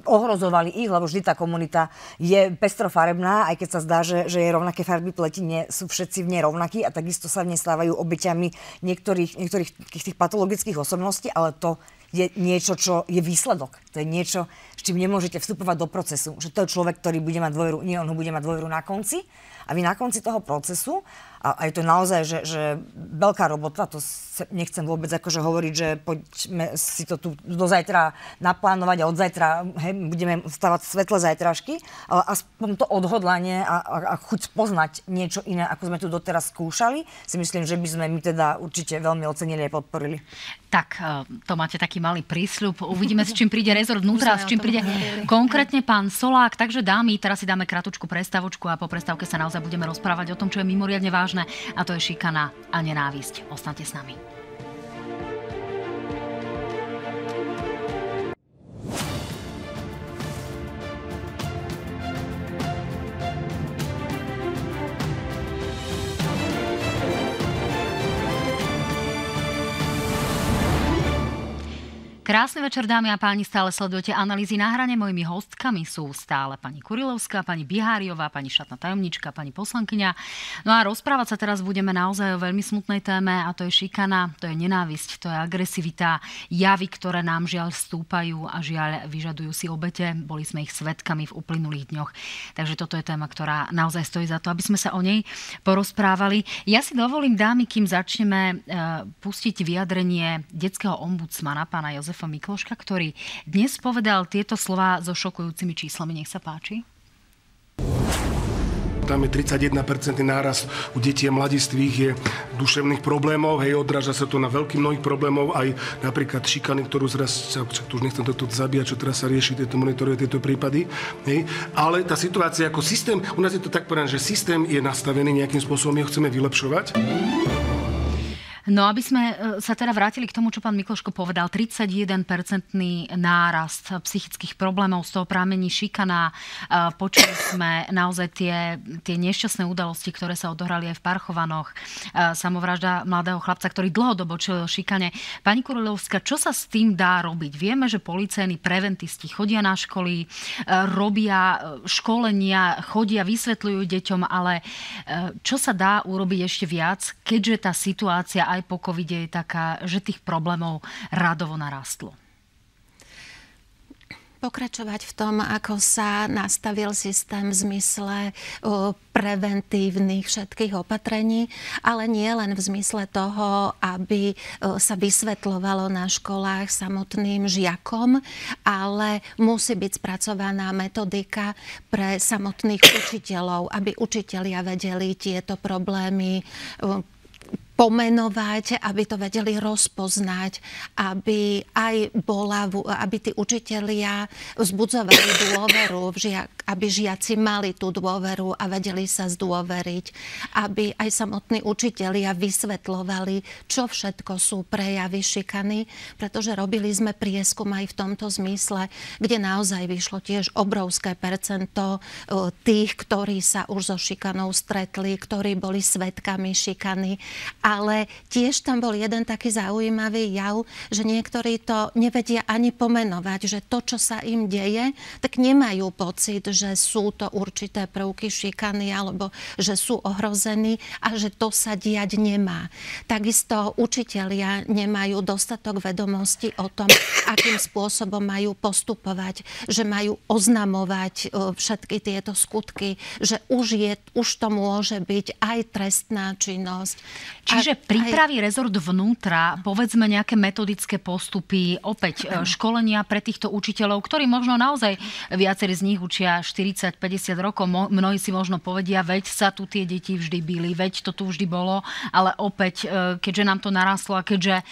ohrozovali ich, lebo vždy tá komunita je pestrofarebná, aj keď sa zdá, že, že je rovnaké farby pleti, nie, sú všetci v nej rovnakí a takisto sa v nej stávajú obeťami niektorých, niektorých tých patologických osobností, ale to je niečo, čo je výsledok. To je niečo, s čím nemôžete vstupovať do procesu. Že to je človek, ktorý bude mať dôveru, nie on ho bude mať dôveru na konci. A vy na konci toho procesu, a, a je to naozaj, že, že veľká robota, to nechcem vôbec akože hovoriť, že poďme si to tu do zajtra naplánovať a od zajtra hej, budeme stavať svetlé zajtražky, ale aspoň to odhodlanie a, a, a chuť poznať niečo iné, ako sme tu doteraz skúšali, si myslím, že by sme my teda určite veľmi ocenili a podporili. Tak, eh, to máte taký malý prísľub. Uvidíme, s čím príde rezort vnútra, s čím príde konkrétne pán Solák. Takže dámy, teraz si dáme kratučku prestavočku a po prestávke sa naozaj budeme rozprávať o tom, čo je mimoriadne vážne a to je šikana a nenávisť. Ostaňte s nami. Krásny večer, dámy a páni, stále sledujete analýzy na hrane. Mojimi hostkami sú stále pani Kurilovská, pani Biháriová, pani štátna tajomnička, pani poslankyňa. No a rozprávať sa teraz budeme naozaj o veľmi smutnej téme a to je šikana, to je nenávisť, to je agresivita, javy, ktoré nám žiaľ stúpajú a žiaľ vyžadujú si obete. Boli sme ich svetkami v uplynulých dňoch. Takže toto je téma, ktorá naozaj stojí za to, aby sme sa o nej porozprávali. Ja si dovolím, dámy, kým začneme e, pustiť vyjadrenie detského ombudsmana, pána Jozefa Mikloška, ktorý dnes povedal tieto slova so šokujúcimi číslami. Nech sa páči. Tam je 31% nárast u detí a mladistvých je duševných problémov, hej, odráža sa to na veľký mnohých problémov, aj napríklad šikany, ktorú zraz, tu už nechcem toto zabíjať, čo teraz sa rieši, tieto monitoruje tieto prípady, hej. Ale tá situácia ako systém, u nás je to tak povedané, že systém je nastavený nejakým spôsobom, my ho chceme vylepšovať. No aby sme e, sa teda vrátili k tomu, čo pán Mikloško povedal, 31-percentný nárast psychických problémov, z toho prámení šikana. E, počuli sme naozaj tie, tie nešťastné udalosti, ktoré sa odohrali aj v Parchovanoch. E, samovražda mladého chlapca, ktorý dlhodobo čelil šikane. Pani Kurilovská, čo sa s tým dá robiť? Vieme, že policajní preventisti chodia na školy, robia školenia, chodia, vysvetľujú deťom, ale čo sa dá urobiť ešte viac, keďže tá situácia aj po covide je taká, že tých problémov radovo narastlo? pokračovať v tom, ako sa nastavil systém v zmysle preventívnych všetkých opatrení, ale nie len v zmysle toho, aby sa vysvetľovalo na školách samotným žiakom, ale musí byť spracovaná metodika pre samotných učiteľov, aby učitelia vedeli tieto problémy pomenovať, aby to vedeli rozpoznať, aby aj bola, aby tí učitelia vzbudzovali dôveru, aby žiaci mali tú dôveru a vedeli sa zdôveriť, aby aj samotní učitelia vysvetľovali, čo všetko sú prejavy šikany, pretože robili sme prieskum aj v tomto zmysle, kde naozaj vyšlo tiež obrovské percento e, tých, ktorí sa už so šikanou stretli, ktorí boli svetkami šikany ale tiež tam bol jeden taký zaujímavý jav, že niektorí to nevedia ani pomenovať, že to, čo sa im deje, tak nemajú pocit, že sú to určité prvky šikany alebo že sú ohrození a že to sa diať nemá. Takisto učitelia nemajú dostatok vedomostí o tom, akým spôsobom majú postupovať, že majú oznamovať e, všetky tieto skutky, že už, je, už to môže byť aj trestná činnosť. Čiže pripraví aj... rezort vnútra, povedzme nejaké metodické postupy, opäť e, školenia pre týchto učiteľov, ktorí možno naozaj viacerí z nich učia 40-50 rokov. Mnohí si možno povedia, veď sa tu tie deti vždy byli, veď to tu vždy bolo, ale opäť, e, keďže nám to narastlo a keďže e,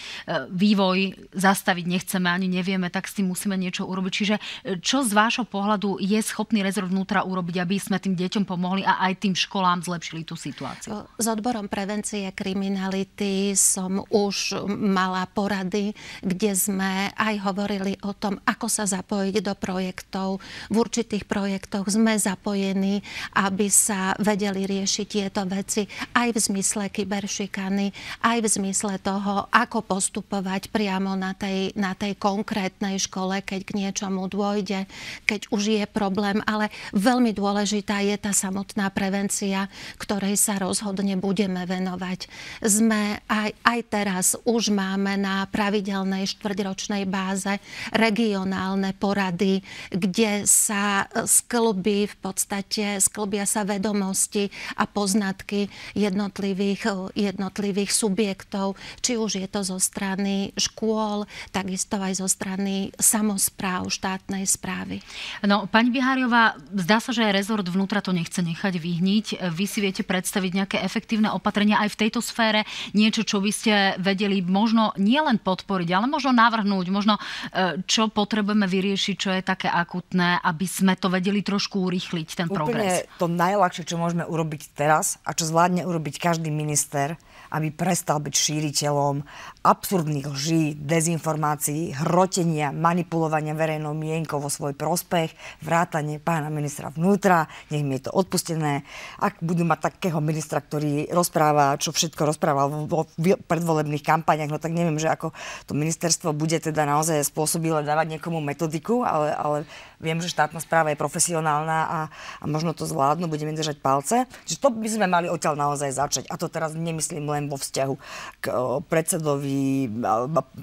vývoj zastaviť nechceme ani nevieme, tak s tým musíme niečo urobiť. Čiže čo z vášho pohľadu je schopný rezort vnútra urobiť, aby sme tým deťom pomohli a aj tým školám zlepšili tú situáciu? S odborom prevencie kriminálnych kriminality som už mala porady, kde sme aj hovorili o tom, ako sa zapojiť do projektov. V určitých projektoch sme zapojení, aby sa vedeli riešiť tieto veci aj v zmysle kyberšikany, aj v zmysle toho, ako postupovať priamo na tej, na tej konkrétnej škole, keď k niečomu dôjde, keď už je problém. Ale veľmi dôležitá je tá samotná prevencia, ktorej sa rozhodne budeme venovať sme aj, aj teraz už máme na pravidelnej štvrťročnej báze regionálne porady, kde sa sklbí v podstate, sklbia sa vedomosti a poznatky jednotlivých, jednotlivých subjektov, či už je to zo strany škôl, takisto aj zo strany samozpráv štátnej správy. No, pani Biháriová, zdá sa, že rezort vnútra to nechce nechať vyhniť. Vy si viete predstaviť nejaké efektívne opatrenia aj v tejto sfére? Sfére niečo, čo by ste vedeli možno nielen podporiť, ale možno navrhnúť, možno e, čo potrebujeme vyriešiť, čo je také akutné, aby sme to vedeli trošku urýchliť, ten Úplne progres. to najľahšie, čo môžeme urobiť teraz a čo zvládne urobiť každý minister, aby prestal byť šíriteľom absurdných lží, dezinformácií, hrotenia, manipulovania verejnou mienkou vo svoj prospech, vrátanie pána ministra vnútra, nech mi je to odpustené. Ak budú mať takého ministra, ktorý rozpráva, čo všetko rozprával vo predvolebných kampaniach, no tak neviem, že ako to ministerstvo bude teda naozaj spôsobile dávať niekomu metodiku, ale, ale viem, že štátna správa je profesionálna a, a možno to zvládnu, budeme držať palce. Čiže to by sme mali odtiaľ naozaj začať. A to teraz nemyslím len vo vzťahu k predsedovi,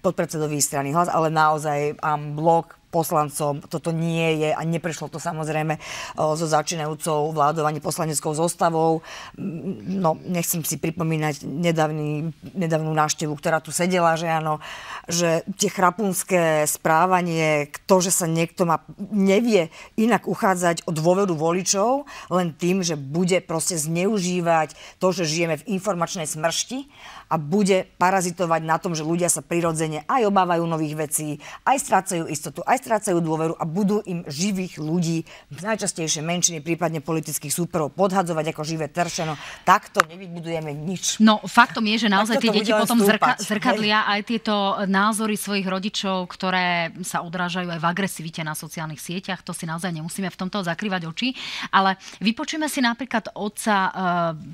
podpredsedovi strany hlas, ale naozaj blok poslancom. Toto nie je a neprešlo to samozrejme so začínajúcou vládovaní poslaneckou zostavou. No, nechcem si pripomínať nedávny, nedávnu návštevu, ktorá tu sedela, že áno, že tie chrapunské správanie, to, že sa niekto má, nevie inak uchádzať o dôveru voličov, len tým, že bude proste zneužívať to, že žijeme v informačnej smršti a bude parazitovať na tom, že ľudia sa prirodzene aj obávajú nových vecí, aj strácajú istotu, aj strácajú dôveru a budú im živých ľudí, najčastejšie menšiny, prípadne politických súperov, podhadzovať ako živé teršeno. Takto nevybudujeme nič. No faktom je, že naozaj tie deti potom zrka- zrkadlia aj tieto názory svojich rodičov, ktoré sa odrážajú aj v agresivite na sociálnych sieťach. To si naozaj nemusíme v tomto zakrývať oči. Ale vypočujeme si napríklad otca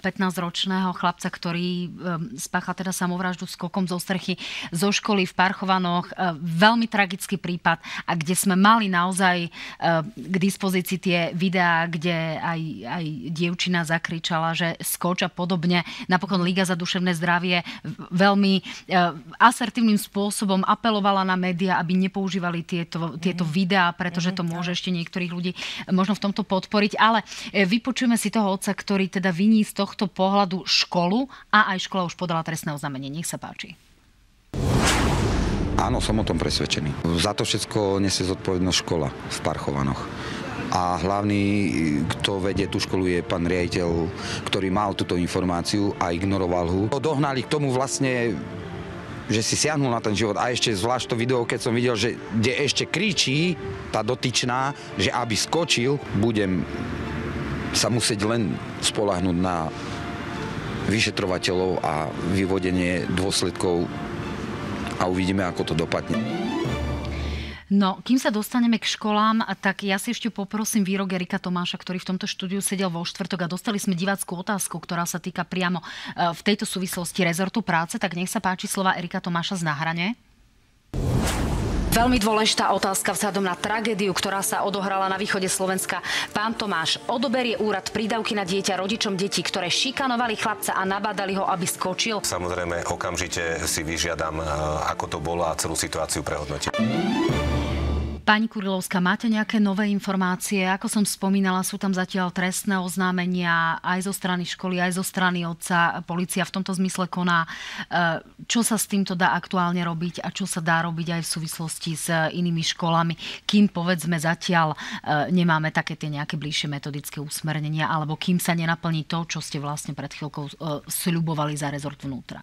15-ročného eh, chlapca, ktorý eh, spácha teda samovraždu skokom zo strechy zo školy v Parchovanoch. Eh, veľmi tragický prípad a kde sme mali naozaj k dispozícii tie videá, kde aj, aj dievčina zakričala, že skoč a podobne. Napokon Liga za duševné zdravie veľmi asertívnym spôsobom apelovala na médiá, aby nepoužívali tieto, tieto videá, pretože to môže ešte niektorých ľudí možno v tomto podporiť. Ale e, vypočujeme si toho otca, ktorý teda viní z tohto pohľadu školu a aj škola už podala trestné oznámenie. Nech sa páči. Áno, som o tom presvedčený. Za to všetko nesie zodpovednosť škola v Parchovanoch a hlavný, kto vedie tú školu, je pán riaditeľ, ktorý mal túto informáciu a ignoroval ho. Dohnali k tomu vlastne že si siahnu na ten život. A ešte zvlášť to video, keď som videl, že kde ešte kričí tá dotyčná, že aby skočil, budem sa musieť len spolahnúť na vyšetrovateľov a vyvodenie dôsledkov a uvidíme, ako to dopadne. No, kým sa dostaneme k školám, tak ja si ešte poprosím výrok Erika Tomáša, ktorý v tomto štúdiu sedel vo štvrtok a dostali sme diváckú otázku, ktorá sa týka priamo e, v tejto súvislosti rezortu práce. Tak nech sa páči slova Erika Tomáša z Nahrane. Veľmi dôležitá otázka vzhľadom na tragédiu, ktorá sa odohrala na východe Slovenska. Pán Tomáš, odoberie úrad prídavky na dieťa rodičom detí, ktoré šikanovali chlapca a nabádali ho, aby skočil? Samozrejme, okamžite si vyžiadam, e, ako to bolo a celú situáciu prehodnotiť. Pani Kurilovská, máte nejaké nové informácie? Ako som spomínala, sú tam zatiaľ trestné oznámenia aj zo strany školy, aj zo strany otca. Polícia v tomto zmysle koná. E, čo sa s týmto dá aktuálne robiť a čo sa dá robiť aj v súvislosti s inými školami, kým povedzme zatiaľ e, nemáme také tie nejaké bližšie metodické usmernenia, alebo kým sa nenaplní to, čo ste vlastne pred chvíľkou e, sľubovali za rezort vnútra?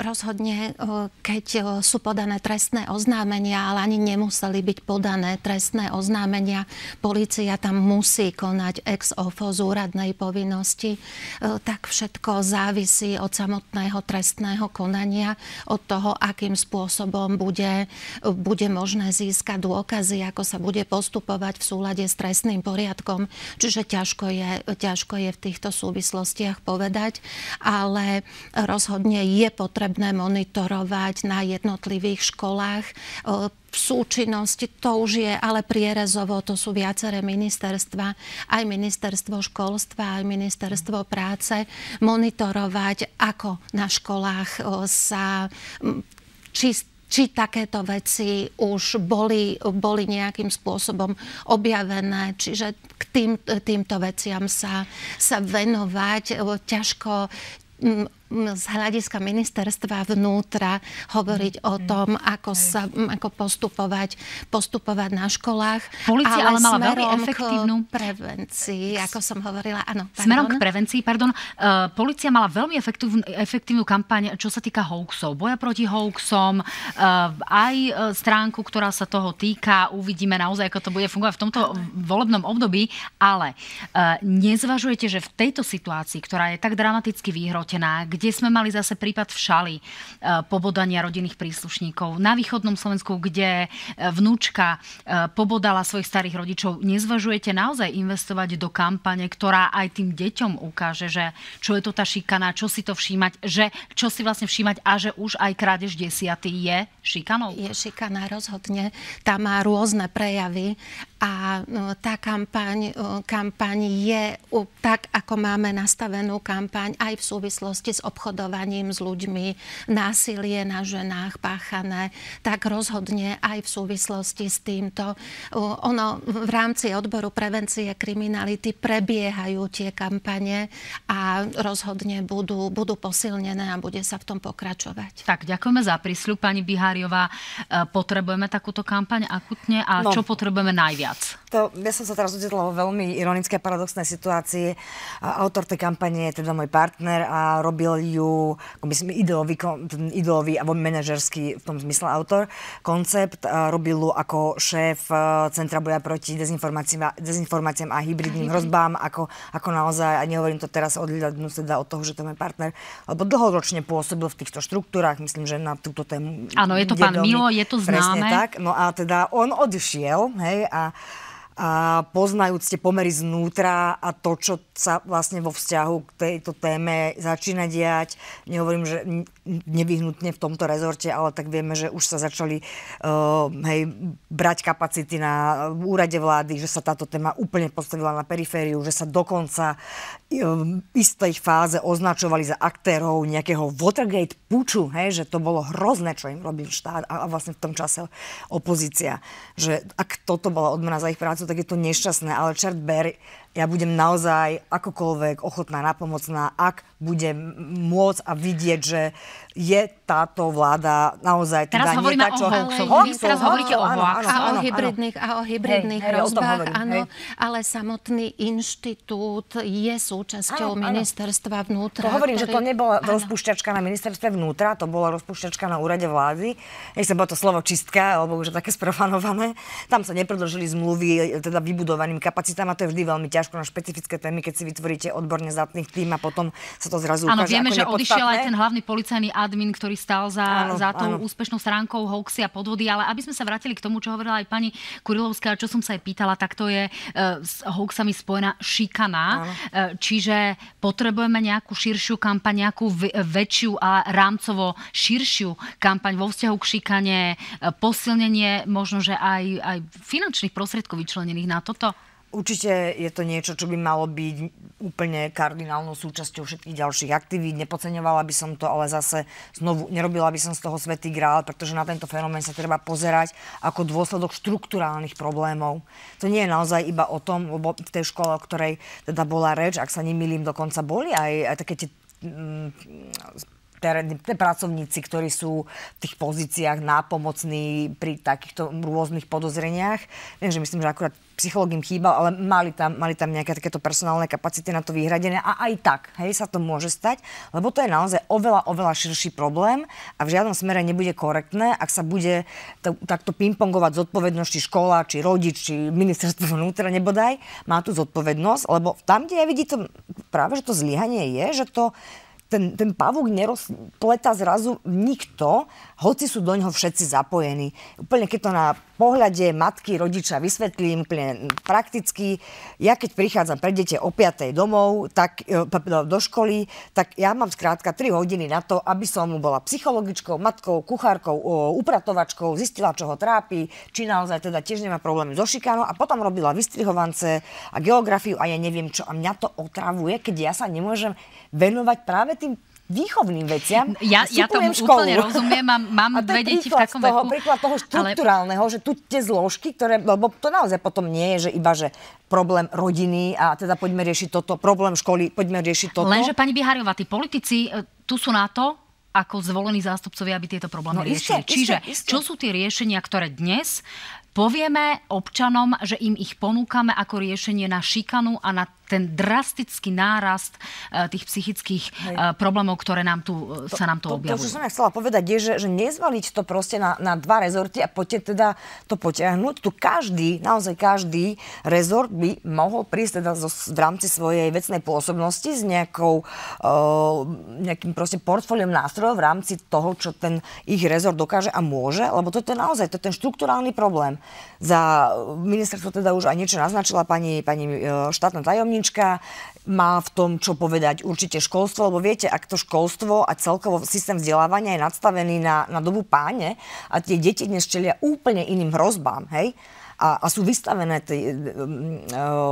Rozhodne, keď sú podané trestné oznámenia, ale ani nemuseli byť podané trestné oznámenia, policia tam musí konať ex ofo z úradnej povinnosti, tak všetko závisí od samotného trestného konania, od toho, akým spôsobom bude, bude možné získať dôkazy, ako sa bude postupovať v súlade s trestným poriadkom. Čiže ťažko je, ťažko je v týchto súvislostiach povedať, ale rozhodne je potrebné potrebné monitorovať na jednotlivých školách. V súčinnosti, to už je ale prierezovo, to sú viaceré ministerstva, aj ministerstvo školstva, aj ministerstvo práce, monitorovať, ako na školách sa či či takéto veci už boli, boli nejakým spôsobom objavené. Čiže k tým, týmto veciam sa, sa venovať. Ťažko, z hľadiska ministerstva vnútra hovoriť o tom, ako, sa, ako postupovať, postupovať na školách. Polícia ale, ale mala veľmi efektívnu... prevencii, ako som hovorila. Áno, Smerom k prevencii, pardon. Uh, Polícia mala veľmi efektívnu, efektívnu kampaň, čo sa týka hoaxov, boja proti hoaxom, uh, aj stránku, ktorá sa toho týka. Uvidíme naozaj, ako to bude fungovať v tomto volebnom období, ale uh, nezvažujete, že v tejto situácii, ktorá je tak dramaticky vyhrotená, kde sme mali zase prípad v Šali, e, pobodania rodinných príslušníkov. Na východnom Slovensku, kde e, vnúčka e, pobodala svojich starých rodičov. Nezvažujete naozaj investovať do kampane, ktorá aj tým deťom ukáže, že čo je to tá šikana, čo si to všímať, že čo si vlastne všímať a že už aj krádež desiatý je šikanou? Je šikana rozhodne. Tá má rôzne prejavy a no, tá kampaň, kampaň je tak, ako máme nastavenú kampaň aj v súvislosti s obchodovaním s ľuďmi, násilie na ženách páchané, tak rozhodne aj v súvislosti s týmto. Ono v rámci odboru prevencie kriminality prebiehajú tie kampane a rozhodne budú, budú posilnené a bude sa v tom pokračovať. Tak, ďakujeme za prísľub, pani Biháriová. E, potrebujeme takúto kampaň akutne a no. čo potrebujeme najviac? To, ja som sa teraz udietla vo veľmi ironické a paradoxnej situácii. Autor tej kampane je teda môj partner a robil ju, myslím, ideový, ideový alebo manažerský v tom zmysle autor, koncept. Robil ju ako šéf e, Centra boja proti dezinformáciám, dezinformáciám a hybridným hrozbám, ako, ako naozaj, a nehovorím to teraz odhľadnúť teda od toho, že to je môj partner, lebo dlhoročne pôsobil v týchto štruktúrach, myslím, že na túto tému. Áno, je to pán Milo, je to známe. Presne tak. No a teda on odišiel, hej, a a poznajúc tie pomery znútra a to, čo sa vlastne vo vzťahu k tejto téme začína diať. Nehovorím, že nevyhnutne v tomto rezorte, ale tak vieme, že už sa začali uh, hej, brať kapacity na úrade vlády, že sa táto téma úplne postavila na perifériu, že sa dokonca v istej fáze označovali za aktérov nejakého Watergate puču, hej, že to bolo hrozné, čo im robil štát a, a vlastne v tom čase opozícia. Že ak toto bola odmena za ich prácu, tak je to nešťastné, ale čert ber, ja budem naozaj akokoľvek ochotná, napomocná, ak budem môcť a vidieť, že je táto vláda naozaj... Teraz teda hovoríme tá, čo... o hoaxoch. Teraz hovoríte o hoaxoch. A o hybridných, a o hybridných hej, hrozbách, hej, áno. Ale samotný inštitút je súčasťou áno, ministerstva vnútra. To hovorím, ktorý... že to nebola áno. rozpušťačka na ministerstve vnútra, to bola rozpušťačka na úrade vlády. Nech sa bolo to slovo čistka, alebo už také sprofanované. Tam sa nepredložili zmluvy teda vybudovaným kapacitám a to je vždy veľmi ťažko na špecifické témy, keď si vytvoríte odborne zdatných tým a potom sa to zrazu ukáže vieme, ako že odišiel aj ten hlavný policajný admin, ktorý stál za, áno, za tou áno. úspešnou stránkou hoaxy a podvody, ale aby sme sa vrátili k tomu, čo hovorila aj pani Kurilovská, čo som sa aj pýtala, tak to je uh, s hoaxami spojená šikana, uh, čiže potrebujeme nejakú širšiu kampaň, nejakú väčšiu a rámcovo širšiu kampaň vo vzťahu k šikane, uh, posilnenie možno, že aj, aj finančných prostriedkov vyčlenených na toto? Určite je to niečo, čo by malo byť úplne kardinálnou súčasťou všetkých ďalších aktivít. Nepodceňovala by som to, ale zase znovu nerobila by som z toho svetý grál, pretože na tento fenomén sa treba pozerať ako dôsledok štruktúrálnych problémov. To nie je naozaj iba o tom, lebo v tej škole, o ktorej teda bola reč, ak sa nemýlim, dokonca boli aj, aj také tie mm, terénni pracovníci, ktorí sú v tých pozíciách nápomocní pri takýchto rôznych podozreniach. Viem, že myslím, že akurát psychológ im chýbal, ale mali tam, mali tam nejaké takéto personálne kapacity na to vyhradené a aj tak, hej, sa to môže stať, lebo to je naozaj oveľa, oveľa širší problém a v žiadnom smere nebude korektné, ak sa bude to, takto pingpongovať zodpovednosti škola, či rodič, či ministerstvo vnútra nebodaj, má tu zodpovednosť, lebo tam, kde ja vidí to práve, že to zlyhanie je, že to ten, ten pavúk nerozpleta zrazu nikto, hoci sú do neho všetci zapojení. Úplne keď to na pohľade matky, rodiča vysvetlím úplne prakticky. Ja keď prichádzam pre dete o 5. domov, tak, e, do školy, tak ja mám skrátka 3 hodiny na to, aby som bola psychologičkou, matkou, kuchárkou, upratovačkou, zistila, čo ho trápi, či naozaj teda tiež nemá problémy so šikánou a potom robila vystrihovance a geografiu a ja neviem čo. A mňa to otravuje, keď ja sa nemôžem venovať práve tým výchovným veciam. Ja, ja tomu školu. úplne rozumiem, mám, mám dve deti v takom toho, veku. príklad toho štruktúrálneho, ale... že tu tie zložky, ktoré, lebo to naozaj potom nie je, že iba, že problém rodiny a teda poďme riešiť toto, problém školy, poďme riešiť toto. Lenže pani Bihariová, tí politici e, tu sú na to, ako zvolení zástupcovia, aby tieto problémy no, riešili. Isté, Čiže isté, isté. čo sú tie riešenia, ktoré dnes povieme občanom, že im ich ponúkame ako riešenie na šikanu a na ten drastický nárast uh, tých psychických uh, problémov, ktoré nám tu, uh, sa nám tu to, objavujú. To, čo som ja chcela povedať, je, že, že nezvaliť to proste na, na dva rezorty a poďte teda to potiahnuť. Tu každý, naozaj každý rezort by mohol prísť teda zo, v rámci svojej vecnej pôsobnosti s nejakou, uh, nejakým proste portfóliom nástrojov v rámci toho, čo ten ich rezort dokáže a môže, lebo toto je naozaj to je ten štruktúrálny problém. Za ministerstvo teda už aj niečo naznačila pani, pani štátna tajomníčka, tajomnička má v tom, čo povedať určite školstvo, lebo viete, ak to školstvo a celkovo systém vzdelávania je nadstavený na, na dobu páne a tie deti dnes čelia úplne iným hrozbám, hej, a, a sú vystavené tej,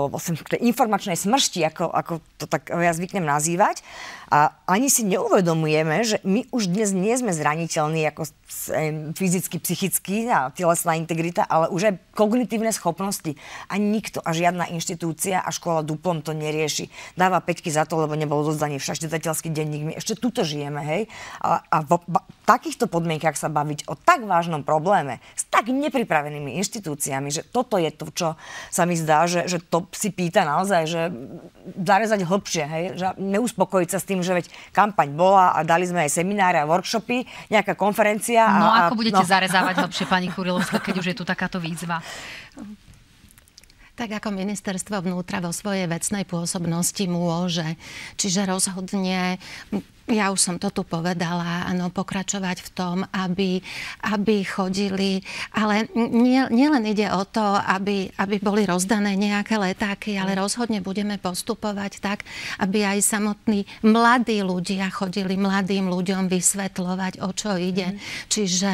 vlastne tej informačnej smršti, ako, ako to tak ja zvyknem nazývať. A ani si neuvedomujeme, že my už dnes nie sme zraniteľní ako fyzicky, psychicky a telesná integrita, ale už aj kognitívne schopnosti. A nikto a žiadna inštitúcia a škola duplom to nerieši. Dáva peťky za to, lebo nebolo dozdaný však čitateľský denník. My ešte tuto žijeme, hej. A, a v, v takýchto podmienkach sa baviť o tak vážnom probléme s tak nepripravenými inštitúciami, Že toto je to, čo sa mi zdá, že, že to si pýta naozaj, že zarezať hlbšie, hej? že neuspokojiť sa s tým, že veď kampaň bola a dali sme aj semináre a workshopy, nejaká konferencia. No a, ako budete no. zarezávať hlbšie, pani Kurilovská, keď už je tu takáto výzva? tak ako ministerstvo vnútra vo svojej vecnej pôsobnosti môže. Čiže rozhodne ja už som to tu povedala, áno, pokračovať v tom, aby, aby chodili, ale nie, nielen ide o to, aby, aby boli rozdané nejaké letáky, ale mm. rozhodne budeme postupovať tak, aby aj samotní mladí ľudia chodili mladým ľuďom vysvetľovať, o čo ide. Mm. Čiže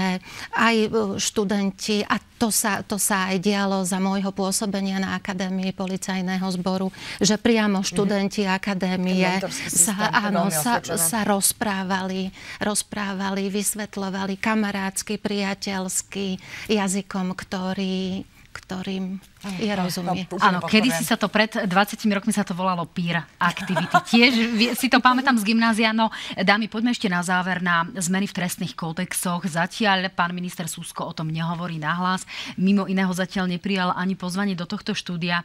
aj e, študenti, a to sa, to sa aj dialo za môjho pôsobenia na Akadémii policajného zboru, že priamo študenti mm. akadémie sa, áno, sa, sa rozprávali, rozprávali, vysvetľovali kamarádsky, priateľský jazykom, ktorý, ktorým je rozumie. No, Áno, kedy si sa to pred 20 rokmi sa to volalo PIR aktivity. Tiež si to pamätám z gymnázia. No, dámy, poďme ešte na záver na zmeny v trestných kódexoch. Zatiaľ pán minister Susko o tom nehovorí nahlas. Mimo iného zatiaľ neprijal ani pozvanie do tohto štúdia. E,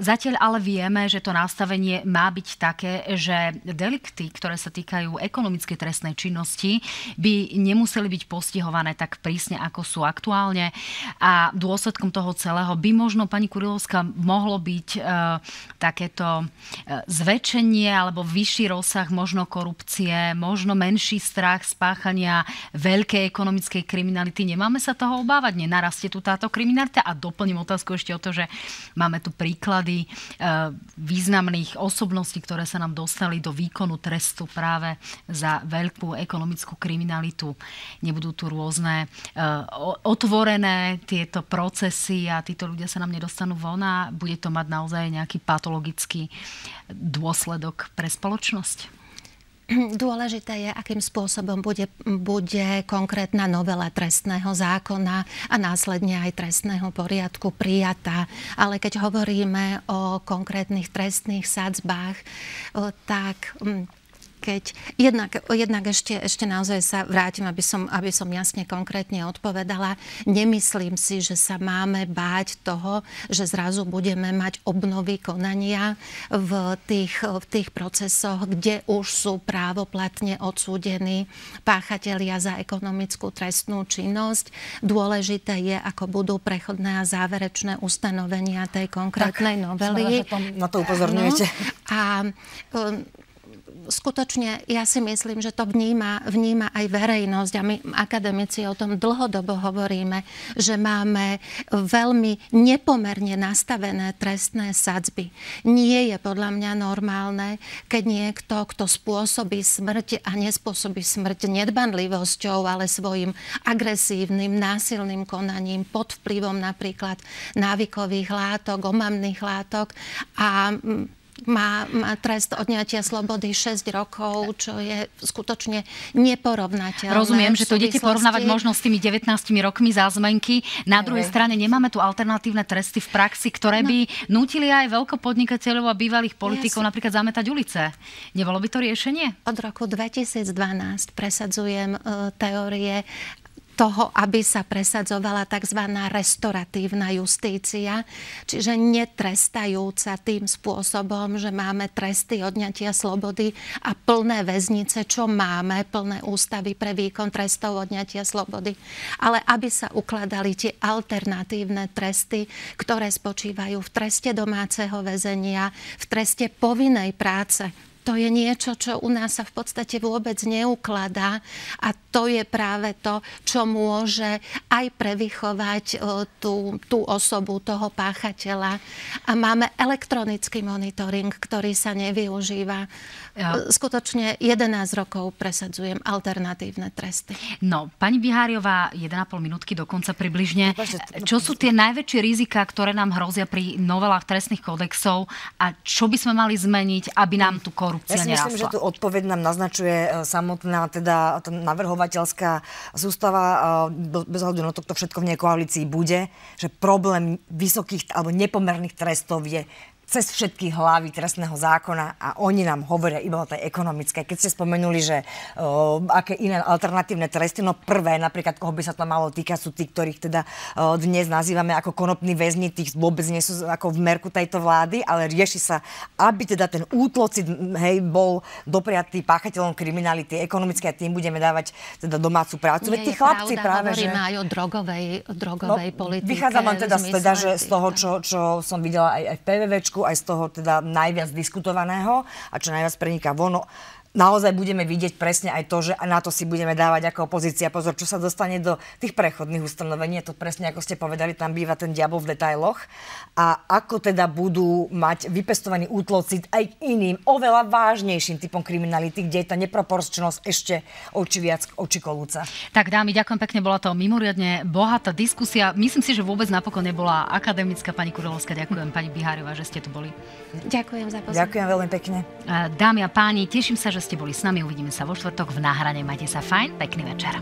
zatiaľ ale vieme, že to nastavenie má byť také, že delikty, ktoré sa týkajú ekonomickej trestnej činnosti, by nemuseli byť postihované tak prísne, ako sú aktuálne. A dôsledkom toho celého by možno možno, pani Kurilovská, mohlo byť e, takéto e, zväčšenie alebo vyšší rozsah možno korupcie, možno menší strach spáchania veľkej ekonomickej kriminality. Nemáme sa toho obávať? Nenarastie tu táto kriminalita? A doplním otázku ešte o to, že máme tu príklady e, významných osobností, ktoré sa nám dostali do výkonu trestu práve za veľkú ekonomickú kriminalitu. Nebudú tu rôzne e, otvorené tieto procesy a títo ľudia sa nám nám nedostanú von a bude to mať naozaj nejaký patologický dôsledok pre spoločnosť? Dôležité je, akým spôsobom bude, bude konkrétna novela trestného zákona a následne aj trestného poriadku prijatá. Ale keď hovoríme o konkrétnych trestných sadzbách, tak keď jednak, jednak ešte, ešte naozaj sa vrátim, aby som, aby som jasne konkrétne odpovedala. Nemyslím si, že sa máme báť toho, že zrazu budeme mať obnovy konania v tých, v tých procesoch, kde už sú právoplatne odsúdení páchatelia za ekonomickú trestnú činnosť. Dôležité je, ako budú prechodné a záverečné ustanovenia tej konkrétnej tak, novely. Na to upozorňujete. No, a skutočne ja si myslím, že to vníma, vníma aj verejnosť a my akademici o tom dlhodobo hovoríme, že máme veľmi nepomerne nastavené trestné sadzby. Nie je podľa mňa normálne, keď niekto, kto spôsobí smrť a nespôsobí smrť nedbanlivosťou, ale svojim agresívnym, násilným konaním pod vplyvom napríklad návykových látok, omamných látok a má, má trest odňatia slobody 6 rokov, čo je skutočne neporovnateľné. Rozumiem, že to idete porovnávať možno s tými 19 rokmi zázmenky. Na druhej strane nemáme tu alternatívne tresty v praxi, ktoré no. by nútili aj veľkopodnikateľov a bývalých politikov yes. napríklad zametať ulice. Nebolo by to riešenie? Od roku 2012 presadzujem uh, teórie toho, aby sa presadzovala tzv. restoratívna justícia, čiže netrestajúca tým spôsobom, že máme tresty odňatia slobody a plné väznice, čo máme, plné ústavy pre výkon trestov odňatia slobody, ale aby sa ukladali tie alternatívne tresty, ktoré spočívajú v treste domáceho väzenia, v treste povinnej práce to je niečo, čo u nás sa v podstate vôbec neukladá a to je práve to, čo môže aj prevychovať tú, tú osobu, toho páchateľa. A máme elektronický monitoring, ktorý sa nevyužíva. Ja. Skutočne 11 rokov presadzujem alternatívne tresty. No, pani Biháriová, 1,5 minútky dokonca približne. Čo sú tie najväčšie rizika, ktoré nám hrozia pri novelách trestných kódexov a čo by sme mali zmeniť, aby nám tu korupcia korupcia Ja si myslím, že tu odpoveď nám naznačuje e, samotná teda navrhovateľská sústava, e, bez ohľadu na to, kto všetko v nej koalícii bude, že problém vysokých alebo nepomerných trestov je cez všetky hlavy trestného zákona a oni nám hovoria iba o tej ekonomickej. Keď ste spomenuli, že o, aké iné alternatívne tresty, no prvé, napríklad koho by sa to malo týkať, sú tí, ktorých teda o, dnes nazývame ako konopní väzni, tých vôbec nie sú ako v merku tejto vlády, ale rieši sa, aby teda ten útlocit hej, bol dopriatý páchateľom kriminality ekonomické a tým budeme dávať teda domácu prácu. Veď tí chlapci pravda, práve, že... aj o drogovej, drogovej no, politike. Vychádzam len teda, teda že z toho, čo, čo som videla aj, aj v PVVčku, aj z toho teda najviac diskutovaného a čo najviac preniká von naozaj budeme vidieť presne aj to, že na to si budeme dávať ako opozícia pozor, čo sa dostane do tých prechodných ustanovení. Je to presne ako ste povedali, tam býva ten diabol v detailoch. A ako teda budú mať vypestovaný útlocit aj k iným, oveľa vážnejším typom kriminality, kde je tá neproporčnosť ešte oči viac oči kolúca. Tak dámy, ďakujem pekne, bola to mimoriadne bohatá diskusia. Myslím si, že vôbec napokon nebola akademická. Pani Kurolovská, ďakujem pani Bihárová, že ste tu boli. Ďakujem za pozornosť. Ďakujem veľmi pekne. Dámy a páni, teším sa, že ste boli s nami. Uvidíme sa vo štvrtok v náhrane. Majte sa fajn, pekný večer.